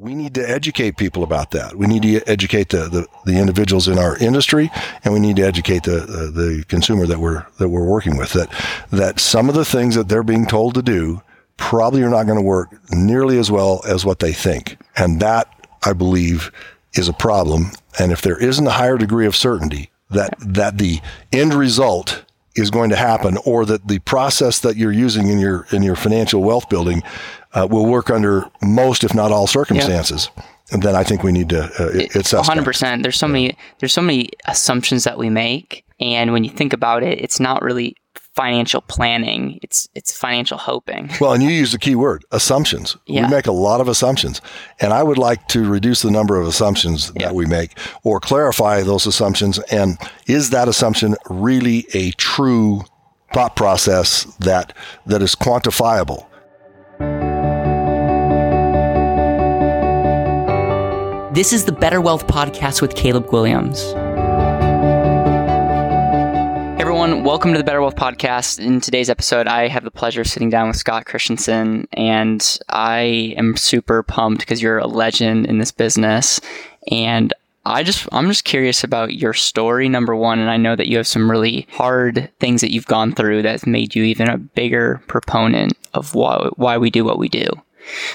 we need to educate people about that. We need to educate the, the, the individuals in our industry and we need to educate the, the, the consumer that we're, that we're working with that, that some of the things that they're being told to do probably are not going to work nearly as well as what they think. And that, I believe, is a problem. And if there isn't a higher degree of certainty that, that the end result is going to happen or that the process that you're using in your, in your financial wealth building uh, will work under most, if not all circumstances. And then I think we need to, uh, it, it's 100%. There's so many, there's so many assumptions that we make. And when you think about it, it's not really financial planning. It's it's financial hoping. Well, and you use the key word assumptions. Yeah. We make a lot of assumptions, and I would like to reduce the number of assumptions yeah. that we make, or clarify those assumptions. And is that assumption really a true thought process that that is quantifiable? This is the Better Wealth Podcast with Caleb Guilliams everyone. Welcome to the Better Wealth Podcast. In today's episode, I have the pleasure of sitting down with Scott Christensen, and I am super pumped because you're a legend in this business. And I just, I'm just curious about your story, number one. And I know that you have some really hard things that you've gone through that's made you even a bigger proponent of why, why we do what we do.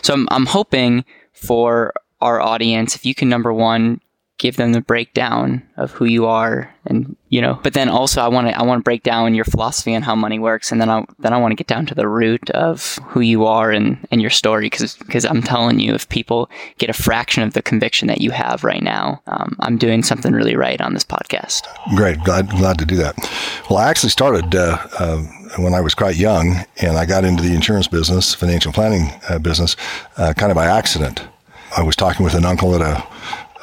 So I'm, I'm hoping for our audience, if you can, number one, give them the breakdown of who you are and you know but then also i want to i want to break down your philosophy on how money works and then i then i want to get down to the root of who you are and and your story because because i'm telling you if people get a fraction of the conviction that you have right now um, i'm doing something really right on this podcast. Great. Glad glad to do that. Well i actually started uh, uh, when I was quite young, and I got into the insurance business, financial planning uh, business, uh, kind of by accident. I was talking with an uncle at a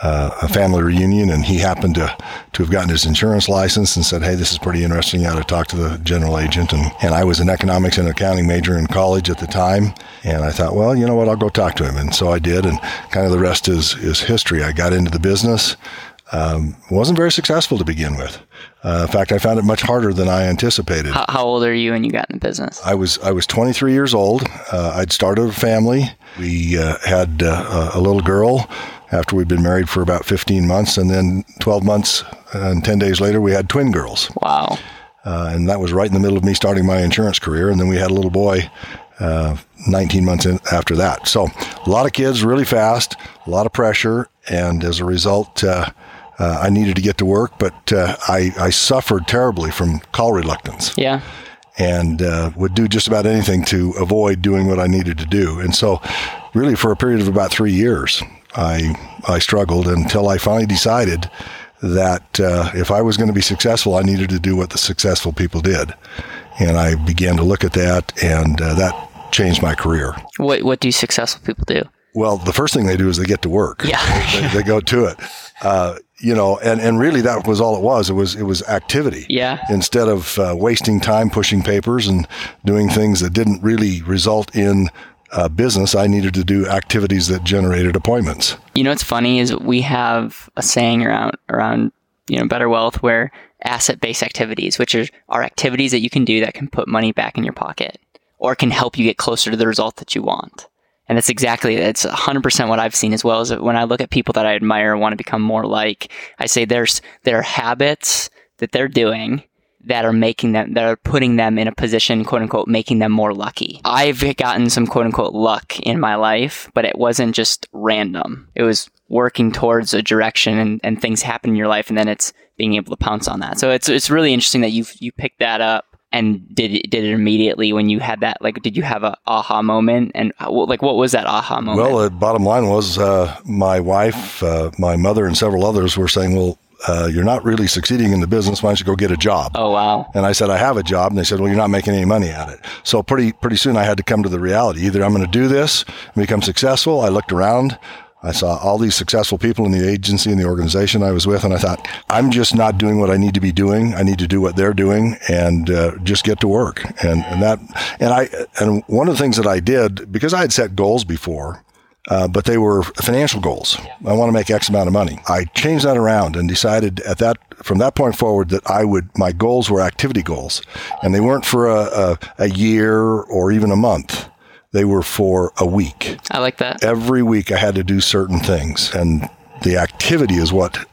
uh, a family reunion, and he happened to to have gotten his insurance license and said, "Hey, this is pretty interesting. You ought to talk to the general agent." And and I was an economics and accounting major in college at the time, and I thought, well, you know what, I'll go talk to him, and so I did, and kind of the rest is is history. I got into the business. Um, wasn't very successful to begin with. Uh, in fact, I found it much harder than I anticipated. How, how, old are you when you got in the business? I was I was 23 years old. Uh, I'd started a family. We uh, had uh, a little girl after we'd been married for about 15 months. And then 12 months and 10 days later, we had twin girls. Wow. Uh, and that was right in the middle of me starting my insurance career. And then we had a little boy uh, 19 months in, after that. So a lot of kids really fast, a lot of pressure. And as a result, uh, uh I needed to get to work, but uh, I, I suffered terribly from call reluctance. Yeah and uh, would do just about anything to avoid doing what I needed to do. And so, really, for a period of about three years, I I struggled until I finally decided that uh, if I was going to be successful, I needed to do what the successful people did, and I began to look at that, and uh, that changed my career. What What do successful people do? Well, the first thing they do is they get to work. Yeah, they, they, go to it. Uh, you know, and, and really that was all it was. It was it was activity. Yeah. Instead of uh, wasting time pushing papers and doing things that didn't really result in uh, business, I needed to do activities that generated appointments. You know what's funny is we have a saying around around you know better wealth where asset based activities, which are, are activities that you can do that can put money back in your pocket or can help you get closer to the result that you want. And that's exactly it's 100% what I've seen as well as when I look at people that I admire and want to become more like, I say there's there are habits that they're doing that are making them, that are putting them in a position, quote unquote, making them more lucky. I've gotten some quote unquote luck in my life, but it wasn't just random. It was working towards a direction and, and things happen in your life and then it's being able to pounce on that. So it's, it's really interesting that you've you picked that up and did it, did it immediately when you had that like did you have a aha moment and like what was that aha moment well the bottom line was uh, my wife uh, my mother and several others were saying well uh, you're not really succeeding in the business. Why don't you go get a job? Oh wow! And I said I have a job, and they said, well, you're not making any money at it. So pretty pretty soon I had to come to the reality. Either I'm going to do this and become successful. I looked around. I saw all these successful people in the agency and the organization I was with, and I thought, I'm just not doing what I need to be doing. I need to do what they're doing and uh, just get to work. And, and that, and I, and one of the things that I did because I had set goals before, uh, but they were financial goals. I want to make X amount of money. I changed that around and decided at that from that point forward that I would my goals were activity goals, and they weren't for a, a, a year or even a month. They were for a week. I like that. Every week I had to do certain things. And the activity is what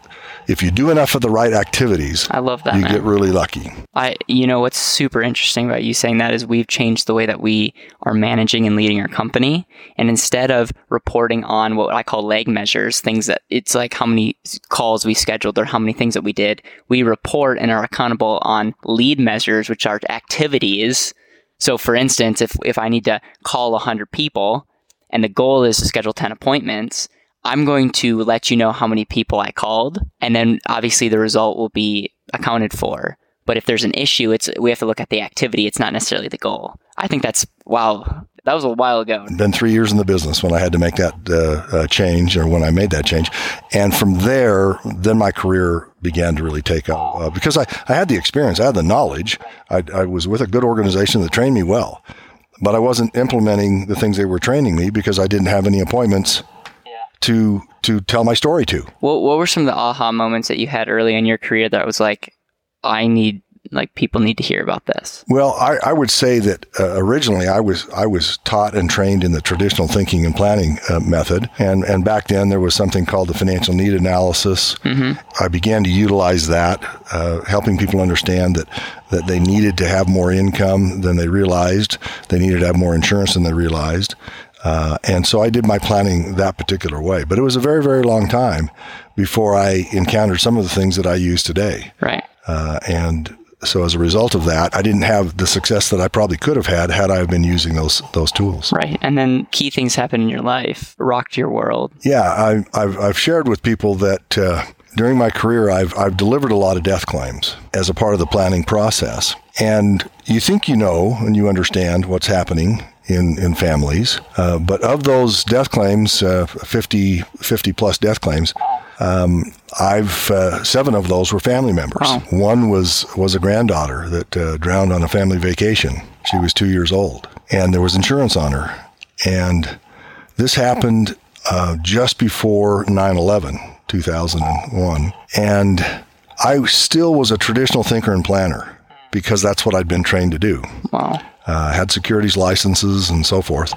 if you do enough of the right activities, I love that. You man. get really lucky. I, you know, what's super interesting about you saying that is we've changed the way that we are managing and leading our company. And instead of reporting on what I call lag measures, things that it's like how many calls we scheduled or how many things that we did, we report and are accountable on lead measures, which are activities. So for instance, if, if I need to call 100 people and the goal is to schedule 10 appointments, I'm going to let you know how many people I called, and then obviously the result will be accounted for. But if there's an issue, it's we have to look at the activity. It's not necessarily the goal. I think that's wow. That was a while ago. Been three years in the business when I had to make that uh, uh, change, or when I made that change, and from there, then my career began to really take off uh, because I, I had the experience, I had the knowledge. I, I was with a good organization that trained me well, but I wasn't implementing the things they were training me because I didn't have any appointments to to tell my story to. What what were some of the aha moments that you had early in your career that was like, I need like people need to hear about this? Well, I, I would say that uh, originally I was I was taught and trained in the traditional thinking and planning uh, method, and and back then there was something called the financial need analysis. Mm-hmm. I began to utilize that, uh, helping people understand that that they needed to have more income than they realized, they needed to have more insurance than they realized. Uh, and so I did my planning that particular way. But it was a very, very long time before I encountered some of the things that I use today. Right. Uh, and so as a result of that, I didn't have the success that I probably could have had had I been using those those tools. Right. And then key things happen in your life, rocked your world. Yeah, I, have I've shared with people that. Uh, during my career, I've, I've delivered a lot of death claims as a part of the planning process. And you think you know and you understand what's happening in, in families. Uh, but of those death claims, uh, 50, 50 plus death claims, um, I've uh, seven of those were family members. Wow. One was was a granddaughter that uh, drowned on a family vacation. She was two years old, and there was insurance on her. And this happened uh, just before 9 11, 2001. And I still was a traditional thinker and planner because that's what I'd been trained to do. Wow. Uh, had securities licenses and so forth.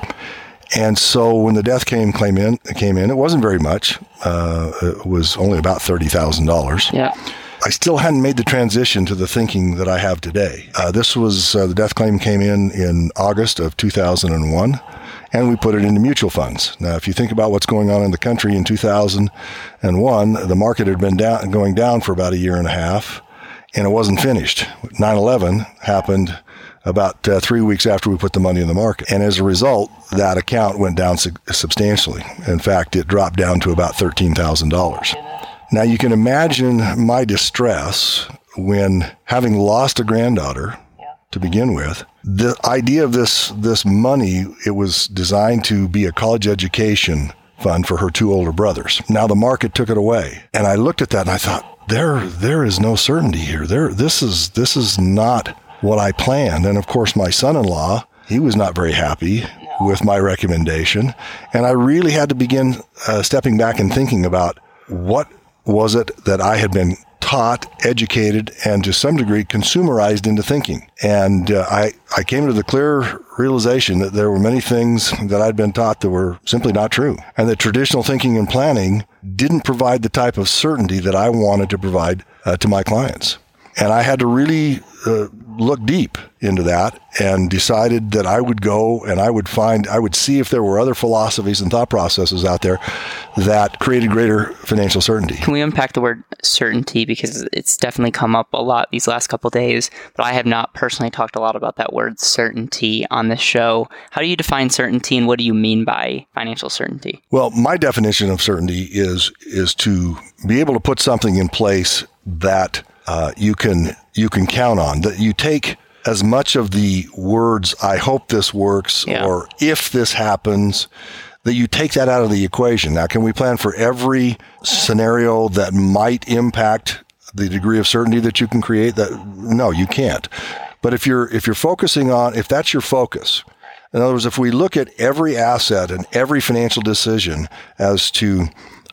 And so when the death came claim in came in, it wasn't very much. Uh, it was only about thirty thousand dollars. Yeah. I still hadn't made the transition to the thinking that I have today. Uh, this was uh, the death claim came in in August of 2001, and we put it into mutual funds. Now, if you think about what's going on in the country in 2001, the market had been down, going down for about a year and a half, and it wasn't finished. 9/11 happened about uh, three weeks after we put the money in the market. And as a result, that account went down su- substantially. In fact, it dropped down to about $13,000. Now you can imagine my distress when having lost a granddaughter to begin with, the idea of this, this money, it was designed to be a college education fund for her two older brothers. Now the market took it away. And I looked at that and I thought, there, there is no certainty here. There, this is, this is not what I planned. And of course, my son in law, he was not very happy with my recommendation. And I really had to begin uh, stepping back and thinking about what was it that I had been taught, educated, and to some degree consumerized into thinking. And uh, I, I came to the clear realization that there were many things that I'd been taught that were simply not true. And that traditional thinking and planning didn't provide the type of certainty that I wanted to provide uh, to my clients. And I had to really uh, look deep into that and decided that I would go and I would find, I would see if there were other philosophies and thought processes out there that created greater financial certainty. Can we unpack the word certainty because it's definitely come up a lot these last couple days, but I have not personally talked a lot about that word certainty on this show. How do you define certainty and what do you mean by financial certainty? Well, my definition of certainty is is to be able to put something in place that uh, you can you can count on that you take as much of the words I hope this works Yeah. or if this happens that you take that out of the equation. Now, can we plan for every scenario that might impact the degree of certainty that you can create? That no, you can't. But if you're if you're focusing on if that's your focus, in other words, if we look at every asset and every financial decision as to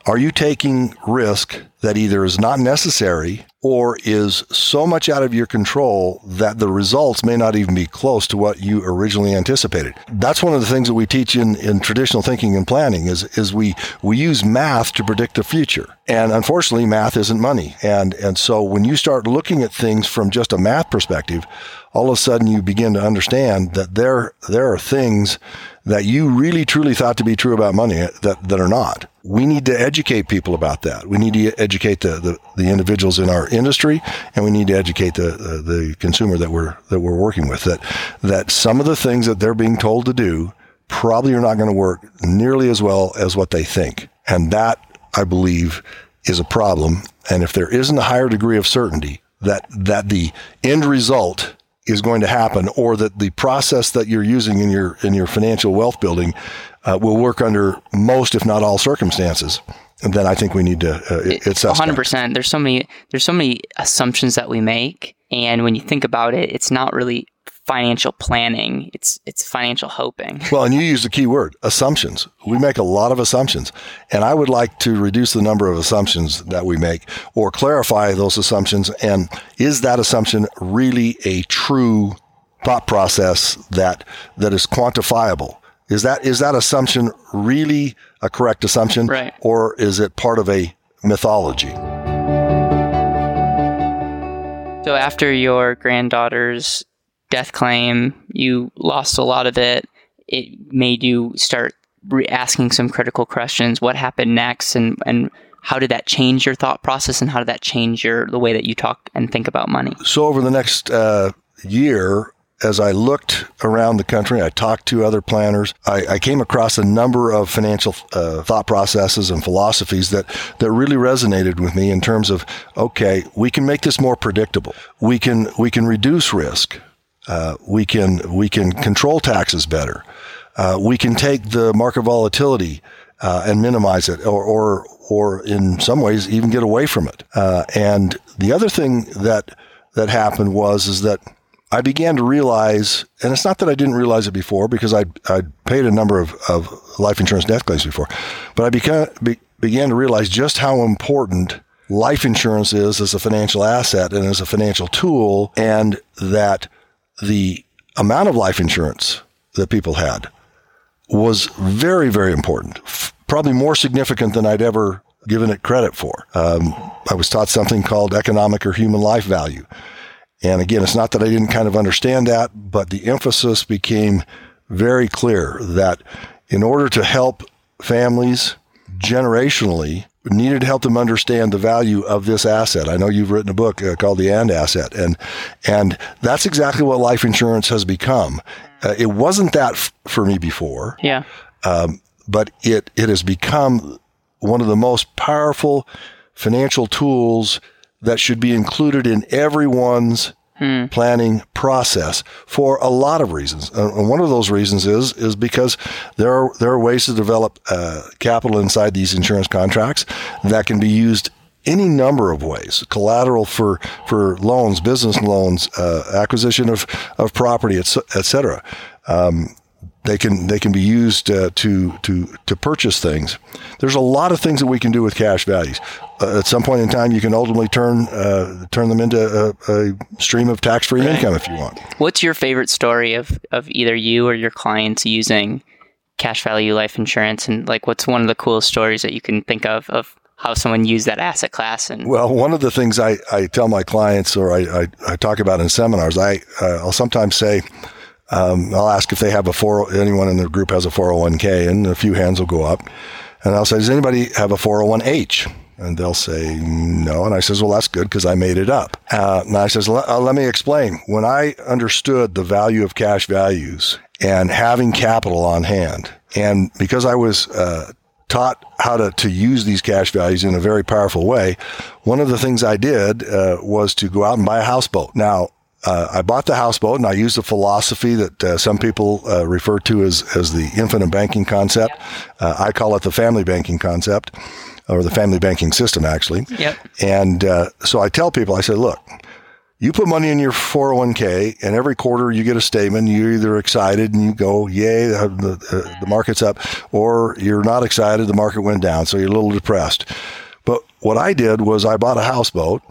are you taking risk that either is not necessary or is so much out of your control that the results may not even be close to what you originally anticipated. That's one of the things that we teach in, in traditional thinking and planning is, is we, we use math to predict the future. And unfortunately, math isn't money. And, and so when you start looking at things from just a math perspective, all of a sudden you begin to understand that there, there are things that you really truly thought to be true about money that, that are not. We need to educate people about that. We need to educate the, the, the individuals in our industry and we need to educate the, the, the consumer that we're, that we're working with that, that some of the things that they're being told to do probably are not going to work nearly as well as what they think. And that, I believe, is a problem. And if there isn't a higher degree of certainty that, that the end result is going to happen or that the process that you're using in your in your financial wealth building uh, will work under most if not all circumstances and then I think we need to uh, it's 100% there's so many there's so many assumptions that we make and when you think about it it's not really financial planning. It's it's financial hoping. Well, and you use the key word, assumptions. We make a lot of assumptions. And I would like to reduce the number of assumptions that we make or clarify those assumptions and is that assumption really a true thought process that that is quantifiable? Is that is that assumption really a correct assumption right. or is it part of a mythology? So after your granddaughter's death claim, you lost a lot of it. It made you start re- asking some critical questions. What happened next, and and how did that change your thought process, and how did that change your the way that you talk and think about money? So over the next uh, year, as I looked around the country, I talked to other planners. I, I came across a number of financial uh, thought processes and philosophies that that really resonated with me in terms of okay, we can make this more predictable. We can we can reduce risk. Uh, we can we can control taxes better. Uh, we can take the market volatility uh, and minimize it, or, or or in some ways even get away from it. Uh, and the other thing that that happened was is that I began to realize, and it's not that I didn't realize it before because I I paid a number of, of life insurance death claims before, but I began be, began to realize just how important life insurance is as a financial asset and as a financial tool, and that the amount of life insurance that people had was very, very important. Probably more significant than I'd ever given it credit for. Um, I was taught something called economic or human life value. And again, it's not that I didn't kind of understand that, but the emphasis became very clear that in order to help families generationally needed to help them understand the value of this asset. I know you've written a book uh, called The And Asset, and and that's exactly what life insurance has become. Uh, it wasn't that f- for me before, yeah, um, but it it has become one of the most powerful financial tools that should be included in everyone's hmm. planning process for a lot of reasons. Uh, and one of those reasons is is because there are there are ways to develop uh, capital inside these insurance contracts that can be used any number of ways collateral for for loans business loans uh, acquisition of of property etc um, they can they can be used uh, to to to purchase things. There's a lot of things that we can do with cash values. Uh, at some point in time, you can ultimately turn uh, turn them into a, a stream of tax free right. income if you want. What's your favorite story of of either you or your clients using cash value life insurance, and like what's one of the coolest stories that you can think of of how someone used that asset class and well one of the things i, I tell my clients or I, I, I talk about in seminars i uh, i'll sometimes say um, I'll ask if they have a four, anyone in the group has a 401k and a few hands will go up. And I'll say, does anybody have a 401h? And they'll say no. And I says, well, that's good because I made it up. Uh, and I says, uh, let me explain. When I understood the value of cash values and having capital on hand, and because I was uh, taught how to, to use these cash values in a very powerful way, one of the things I did uh, was to go out and buy a houseboat. Now, uh, I bought the houseboat and I used a philosophy that uh, some people uh, refer to as, as the infinite banking concept. Uh, I call it the family banking concept or the family banking system, actually. Yep. And uh, so I tell people, I say, look, you put money in your 401k and every quarter you get a statement. You're either excited and you go, yay, the, the, the market's up, or you're not excited, the market went down. So you're a little depressed. But what I did was I bought a houseboat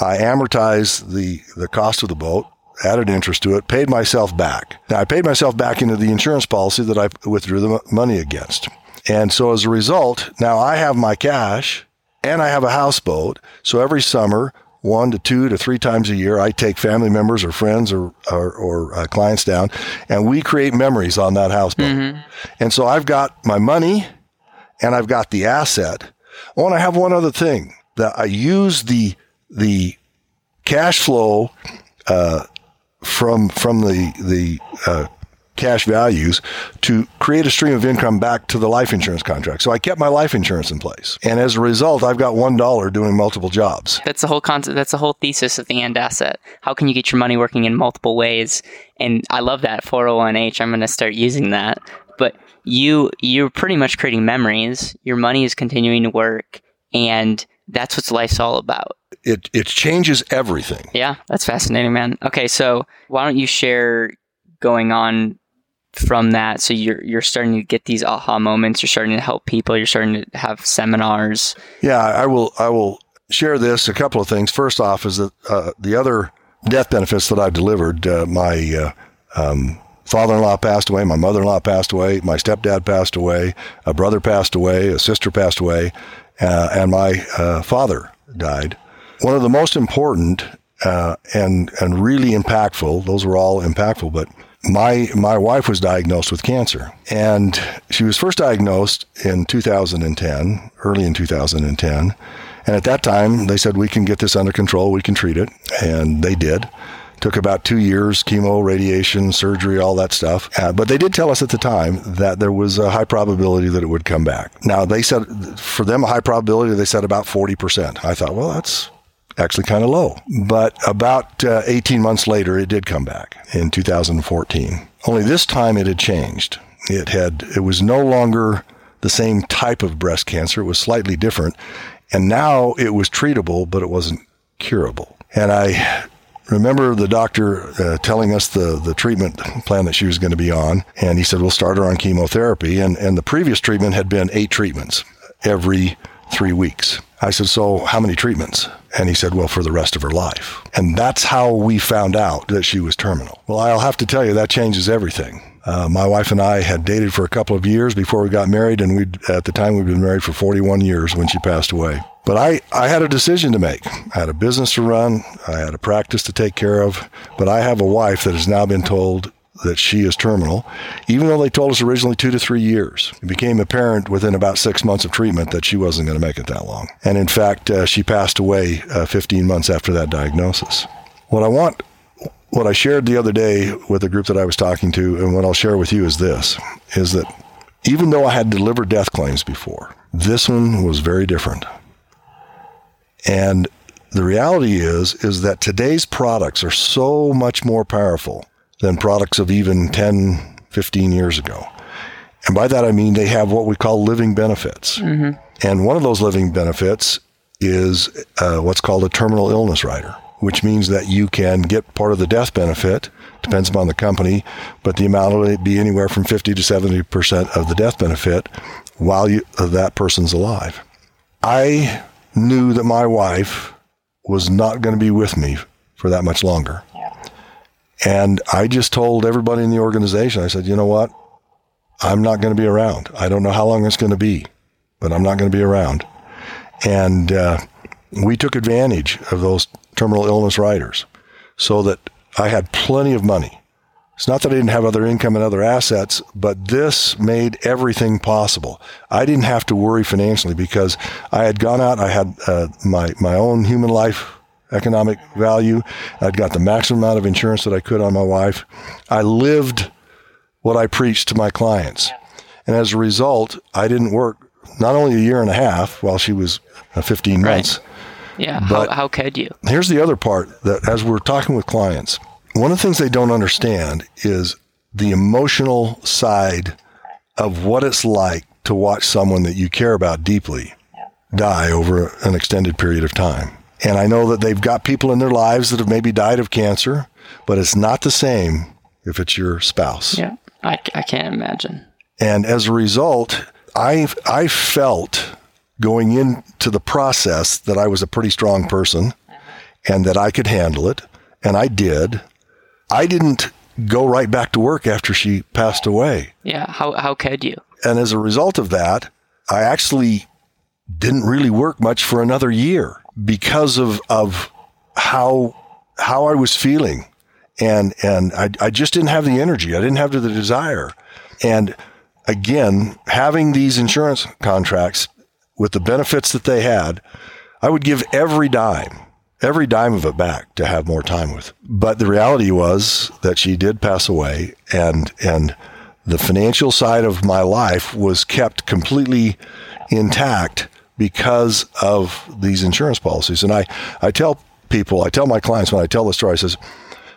I amortized the, the cost of the boat, added interest to it, paid myself back. Now I paid myself back into the insurance policy that I withdrew the money against. And so as a result, now I have my cash and I have a houseboat. So every summer, one to two to three times a year, I take family members or friends or, or, or uh, clients down and we create memories on that houseboat. Mm-hmm. And so I've got my money and I've got the asset. Oh, and I have one other thing that I use the, the cash flow, uh, from, from the, the, uh, cash values to create a stream of income back to the life insurance contract. So I kept my life insurance in place. And as a result, I've got $1 doing multiple jobs. That's the whole concept. That's the whole thesis of the And Asset. How can you get your money working in multiple ways? And I love that 401h. I'm going to start using that. But you, you're pretty much creating memories. Your money is continuing to work and that's what life's all about. It, it changes everything. Yeah, that's fascinating, man. Okay, so why don't you share going on from that so you're you're starting to get these aha moments you're starting to help people you're starting to have seminars yeah i will i will share this a couple of things first off is that uh, the other death benefits that i've delivered uh, my uh, um, father-in-law passed away my mother-in-law passed away my stepdad passed away a brother passed away a sister passed away uh, and my uh, father died. One of the most important uh, and and really impactful those were all impactful but my my wife was diagnosed with cancer. And she was first diagnosed in 2010 early in 2010 and at that time they said we can get this under control. We can treat it. And they did took about two years chemo radiation surgery all that stuff uh, but they did tell us at the time that there was a high probability that it would come back now they said for them a high probability they said about 40% i thought well that's actually kind of low. But about uh, 18 months later, it did come back in 2014. Only this time it had changed. It had, it was no longer the same type of breast cancer. It was slightly different. And now it was treatable, but it wasn't curable. And I remember the doctor uh, telling us the, the treatment plan that she was going to be on. And he said, we'll start her on chemotherapy. And, and the previous treatment had been eight treatments every three weeks. I said, So how many treatments? And he said, Well, for the rest of her life. And that's how we found out that she was terminal. Well, I'll have to tell you, that changes everything. Uh, my wife and I had dated for a couple of years before we got married, and we at the time we'd been married for 41 years when she passed away. But I, I had a decision to make. I had a business to run, I had a practice to take care of, but I have a wife that has now been told that she is terminal, even though they told us originally two to three years. It became apparent within about six months of treatment that she wasn't going to make it that long. And in fact, uh, she passed away uh, 15 months after that diagnosis. What I want, what I shared the other day with a group that I was talking to, and what I'll share with you is this, is that even though I had delivered death claims before, this one was very different. And the reality is, is that today's products are so much more powerful than products of even 10, 15 years ago. And by that I mean they have what we call living benefits. Mm-hmm. And one of those living benefits is uh, what's called a terminal illness rider, which means that you can get part of the death benefit, depends upon the company, but the amount will be anywhere from 50 to 70% of the death benefit while you, uh, that person's alive. I knew that my wife was not going to be with me for that much longer. And I just told everybody in the organization, I said, you know what? I'm not going to be around. I don't know how long it's going to be, but I'm not going to be around. And uh, we took advantage of those terminal illness riders so that I had plenty of money. It's not that I didn't have other income and other assets, but this made everything possible. I didn't have to worry financially because I had gone out. I had uh, my my own human life economic value. I'd got the maximum amount of insurance that I could on my wife. I lived what I preached to my clients. And as a result, I didn't work not only a year and a half while she was uh, 15 months. Right. Yeah. But how, how could you? Here's the other part that as we're talking with clients, one of the things they don't understand is the emotional side of what it's like to watch someone that you care about deeply die over an extended period of time. And I know that they've got people in their lives that have maybe died of cancer, but it's not the same if it's your spouse. Yeah, I, I can't imagine. And as a result, I I felt going into the process that I was a pretty strong person, uh-huh. and that I could handle it. And I did. I didn't go right back to work after she passed away. Yeah. How, how could you? And as a result of that, I actually didn't really work much for another year because of, of how, how I was feeling. And, and I, I just didn't have the energy. I didn't have the desire. And again, having these insurance contracts with the benefits that they had, I would give every dime, every dime of it back to have more time with. But the reality was that she did pass away and, and the financial side of my life was kept completely intact because of these insurance policies. And I, I tell people, I tell my clients when I tell the story, I says,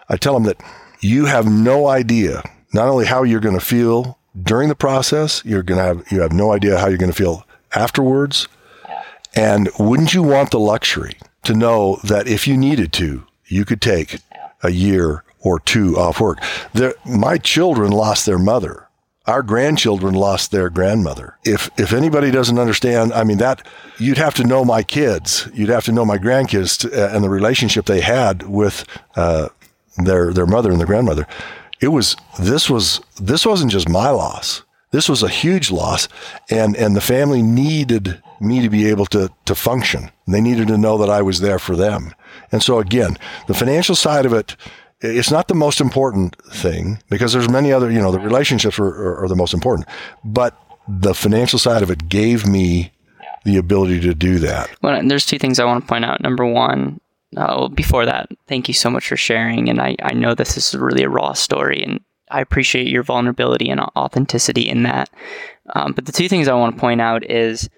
I tell them that you have no idea not only how you're going to feel during the process, you're going to have, you have no idea how you're going to feel afterwards. And wouldn't you want the luxury to know that if you needed to, you could take a year or two off work? There, my children lost their mother. Our grandchildren lost their grandmother. If if anybody doesn't understand, I mean that you'd have to know my kids. You'd have to know my grandkids to, uh, and the relationship they had with uh, their their mother and their grandmother. It was this was this wasn't just my loss this was a huge loss and, and the family needed me to be able to, to function. They needed to know that I was there for them. And so again, the financial side of it, it's not the most important thing because there's many other, you know, the relationships are, are, are the most important, but the financial side of it gave me the ability to do that. Well, there's two things I want to point out. Number one, uh, before that, thank you so much for sharing. And I, I know this is really a raw story, and I appreciate your vulnerability and authenticity in that. Um, but the two things I want to point out is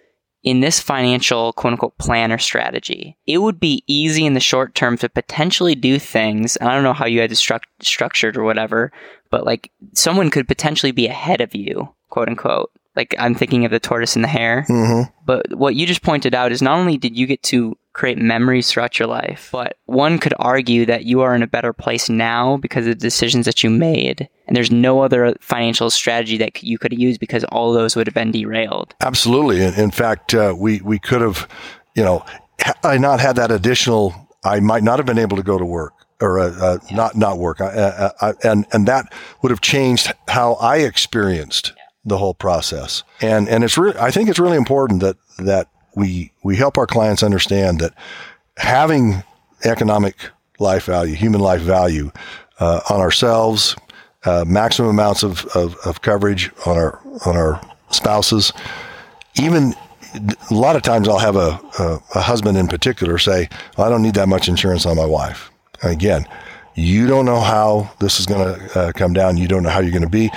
in this financial quote unquote plan or strategy, it would be easy in the short term to potentially do things. And I don't know how you had it stru- structured or whatever, but like someone could potentially be ahead of you, quote unquote. Like I'm thinking of the tortoise and the hare. Mm-hmm. But what you just pointed out is not only did you get to create memories throughout your life. But one could argue that you are in a better place now because of the decisions that you made. And there's no other financial strategy that you could use because all those would have been derailed. Absolutely. In fact, uh, we, we could have, you know, had I not had that additional, I might not have been able to go to work or uh, uh, not not work, I, I, and and that would have changed how I experienced the whole process. And and it's really, I think it's really important that that we we help our clients understand that having economic life value, human life value uh, on ourselves, uh, maximum amounts of, of, of, coverage on our on our spouses. Even a lot of times, I'll have a, a, a husband in particular say, "I don't need that much insurance on my wife." And again, you don't know how this is going to uh, come down. You don't know how you're going to be.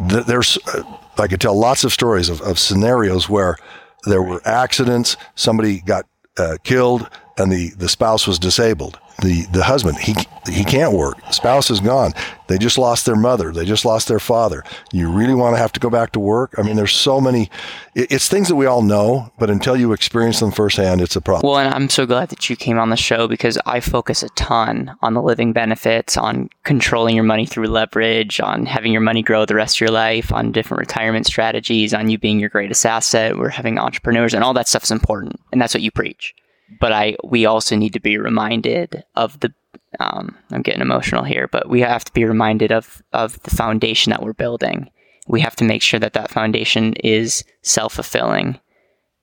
There's, uh, I could tell lots of stories of, of scenarios where there were accidents. Somebody got uh, killed, and the the spouse was disabled. The the husband he he can't work. Spouse is gone. They just lost their mother. They just lost their father. You really want to have to go back to work? I mean, there's so many. It's things that we all know, but until you experience them firsthand, it's a problem. Well, and I'm so glad that you came on the show because I focus a ton on the living benefits, on controlling your money through leverage, on having your money grow the rest of your life, on different retirement strategies, on you being your greatest asset. We're having entrepreneurs, and all that stuff is important, and that's what you preach but I we also need to be reminded of the um, I'm getting emotional here, but we have to be reminded of of the foundation that we're building. We have to make sure that that foundation is self fulfilling,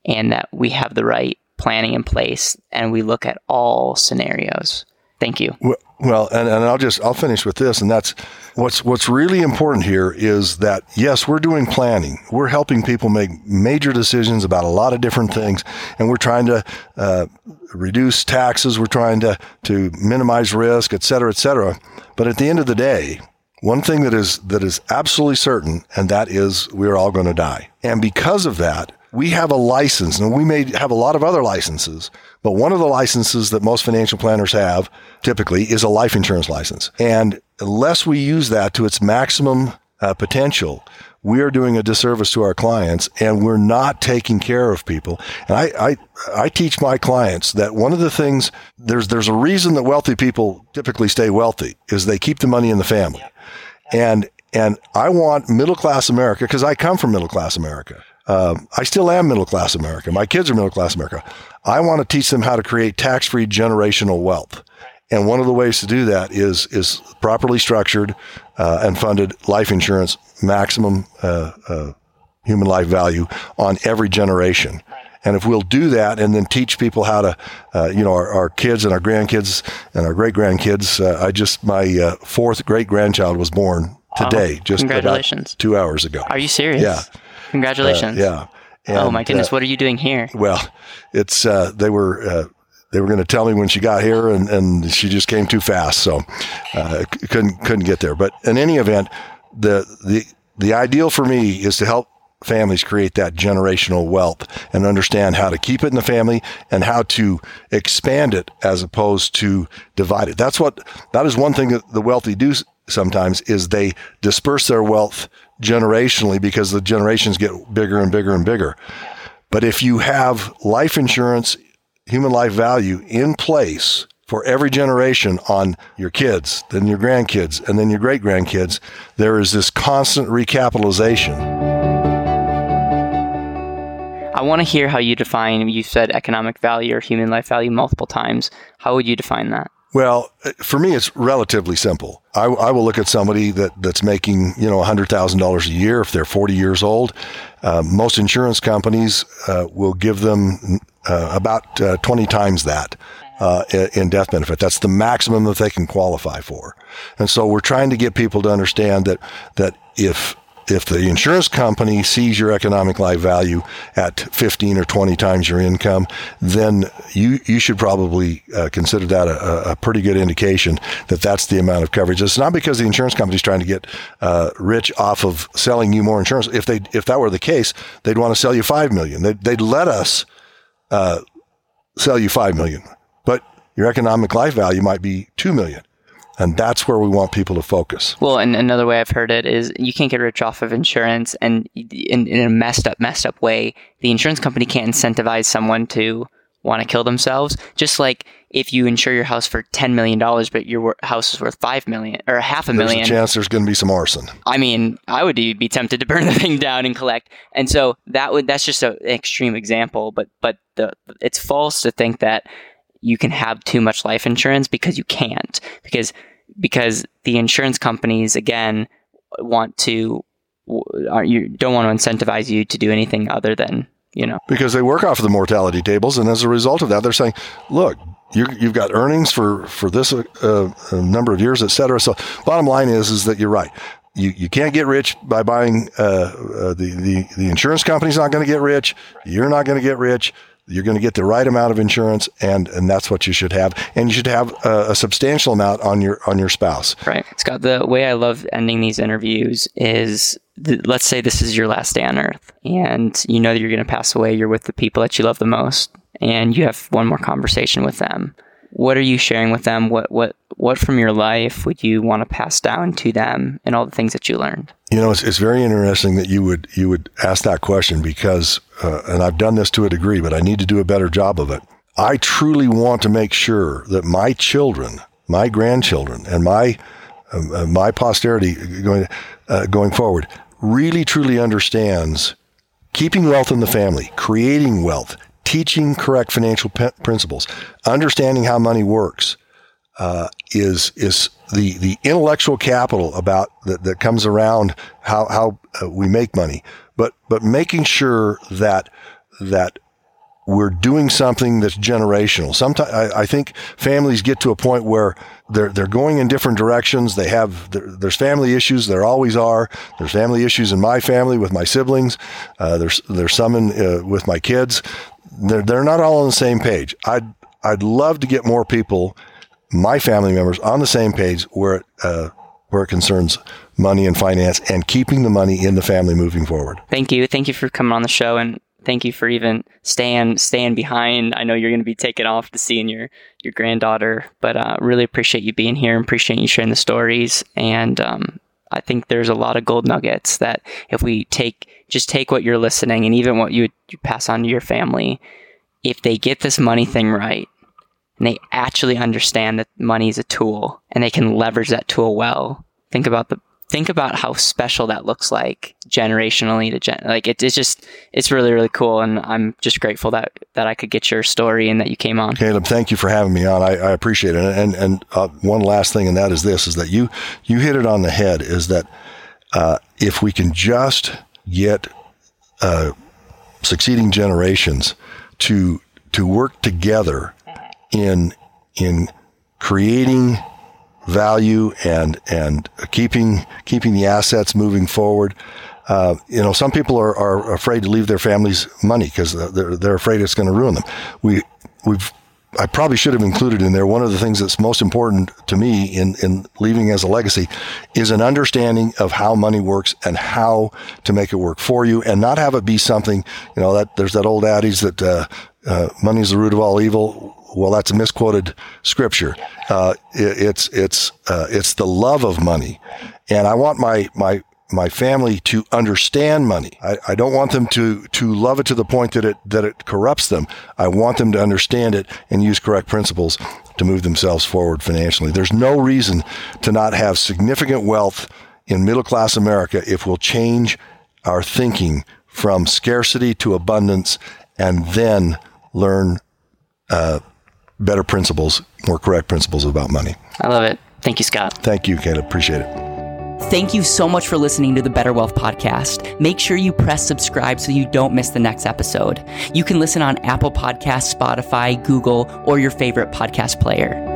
and that we have the right planning in place, and we look at all scenarios. Thank you. Well, and, and I'll just I'll finish with this, and that's what's what's really important here is that yes, we're doing planning. We're helping people make major decisions about a lot of different things, and we're trying to uh, reduce taxes. We're trying to to minimize risk, et cetera, et cetera. But at the end of the day, one thing that is that is absolutely certain, and that is we're all going to die. And because of that, we have a license, and we may have a lot of other licenses, but one of the licenses that most financial planners have typically is a life insurance license. And unless we use that to its maximum uh, potential, we are doing a disservice to our clients and we're not taking care of people. And I, I, I teach my clients that one of the things, there's, there's a reason that wealthy people typically stay wealthy is they keep the money in the family. And, and I want middle class America, because I come from middle class America. Um, I still am middle class America. My kids are middle class America. I want to teach them how to create tax free generational wealth. And one of the ways to do that is is properly structured uh, and funded life insurance, maximum uh, uh, human life value on every generation. And if we'll do that and then teach people how to, uh, you know, our, our, kids and our grandkids and our great grandkids, uh, I just, my uh, fourth great grandchild was born today, wow. just Congratulations. two hours ago. Are you serious? Yeah. Congratulations. Uh, yeah. And, oh my goodness, uh, what are you doing here? Well, it's, uh, they were, they were going to tell me when she got here, and, and she just came too fast, so uh, couldn't couldn't get there. But in any event, the the the ideal for me is to help families create that generational wealth and understand how to keep it in the family and how to expand it as opposed to divide it. That's what that is one thing that the wealthy do sometimes is they disperse their wealth generationally because the generations get bigger and bigger and bigger. But if you have life insurance human life value in place for every generation on your kids, then your grandkids, and then your great grandkids, there is this constant recapitalization. I want to hear how you define, you said economic value or human life value multiple times. How would you define that? Well, for me, it's relatively simple. I, I, will look at somebody that, that's making, you know, $100,000 a year if they're 40 years old. Uh, most insurance companies uh, will give them uh, about uh, 20 times that uh, in death benefit. That's the maximum that they can qualify for. And so we're trying to get people to understand that that if if the insurance company sees your economic life value at 15 or 20 times your income, then you, you should probably uh, consider that a, a, pretty good indication that that's the amount of coverage. It's not because the insurance company is trying to get uh, rich off of selling you more insurance. If they if that were the case, they'd want to sell you five million. They'd, they'd let us uh, sell you five million, but your economic life value might be two million. And that's where we want people to focus. Well, and another way I've heard it is you can't get rich off of insurance, and in, in a messed up, messed up way, the insurance company can't incentivize someone to want to kill themselves. Just like if you insure your house for ten million dollars, but your house is worth five million or half a million, there's a chance there's going to be some arson. I mean, I would be tempted to burn the thing down and collect. And so that would that's just an extreme example, but but the it's false to think that you can have too much life insurance because you can't because because the insurance companies again want to you don't want to incentivize you to do anything other than you know. Because they work off of the mortality tables and as a result of that they're saying look you have got earnings for for this uh, uh, number of years et cetera. So bottom line is is that you're right. You, you can't get rich by buying uh, uh the, the the insurance company's not going to get rich. You're not going to get rich you're going to get the right amount of insurance, and and that's what you should have. And you should have a, a substantial amount on your on your spouse. Right, Scott. The way I love ending these interviews is let's say this is your last day on earth and you know that you're going to pass away you're with the people that you love the most and you have one more conversation with them what are you sharing with them? What what what from your life would you want to pass down to them and all the things that you learned? You know it's, it's very interesting that you would you would ask that question because uh, and I've done this to a degree but I need to do a better job of it. I truly want to make sure that my children my grandchildren and my uh, my posterity going uh, going forward really truly understands keeping wealth in the family, creating wealth, teaching correct financial pe- principles, understanding how money works, uh, is is the the intellectual capital about that, that comes around how how uh, we make money, but but making sure that that we're doing something that's generational. Sometimes I, I, think families get to a point where they're they're going in different directions. They have there's family issues. There always are. There's family issues in my family with my siblings. Uh, there's there's some in, uh, with my kids. They're they're not all on the same page. I'd I'd love to get more people, my family members, on the same page where it, uh, where it concerns money and finance and keeping the money in the family moving forward. Thank you. Thank you for coming on the show and thank you for even staying staying behind. I know you're going to be taken off to seeing your your granddaughter, but uh, really appreciate you being here and appreciate you sharing the stories. And um, I think there's a lot of gold nuggets that if we take just take what you're listening and even what you, pass on to your family, if they get this money thing right and they actually understand that money is a tool and they can leverage that tool well. Think about the think about how special that looks like generationally to gen like it, it's just it's really really cool. And i'm just grateful that that i could get your story and that you came on. Caleb thank you for having me on. I, I appreciate it. And and uh, one last thing and that is this is that you you hit it on the head is that uh, if we can just get uh, succeeding generations to to work together in in creating value and and keeping keeping the assets moving forward. Uh, you know, some people are, are afraid to leave their families money because they're they're afraid it's going to ruin them. We we've I probably should have included in there one of the things that's most important to me in, in leaving as a legacy is an understanding of how money works and how to make it work for you and not have it be something, you know, that there's that old adage that, uh, uh, money is the root of all evil well, that's a misquoted scripture. Uh, it, it's it's uh, it's the love of money, and I want my my my family to understand money. I, I, don't want them to to love it to the point that it that it corrupts them. I want them to understand it and use correct principles to move themselves forward financially. There's no reason to not have significant wealth in middle class America if we'll change our thinking from scarcity to abundance and then learn uh, better principles, more correct principles about money. I love it. Thank you, Scott. Thank you, Caleb. Appreciate it. Thank you so much for listening to the Better Wealth Podcast. Make sure you press subscribe so you don't miss the next episode. You can listen on Apple Podcasts, Spotify, Google, or your favorite podcast player.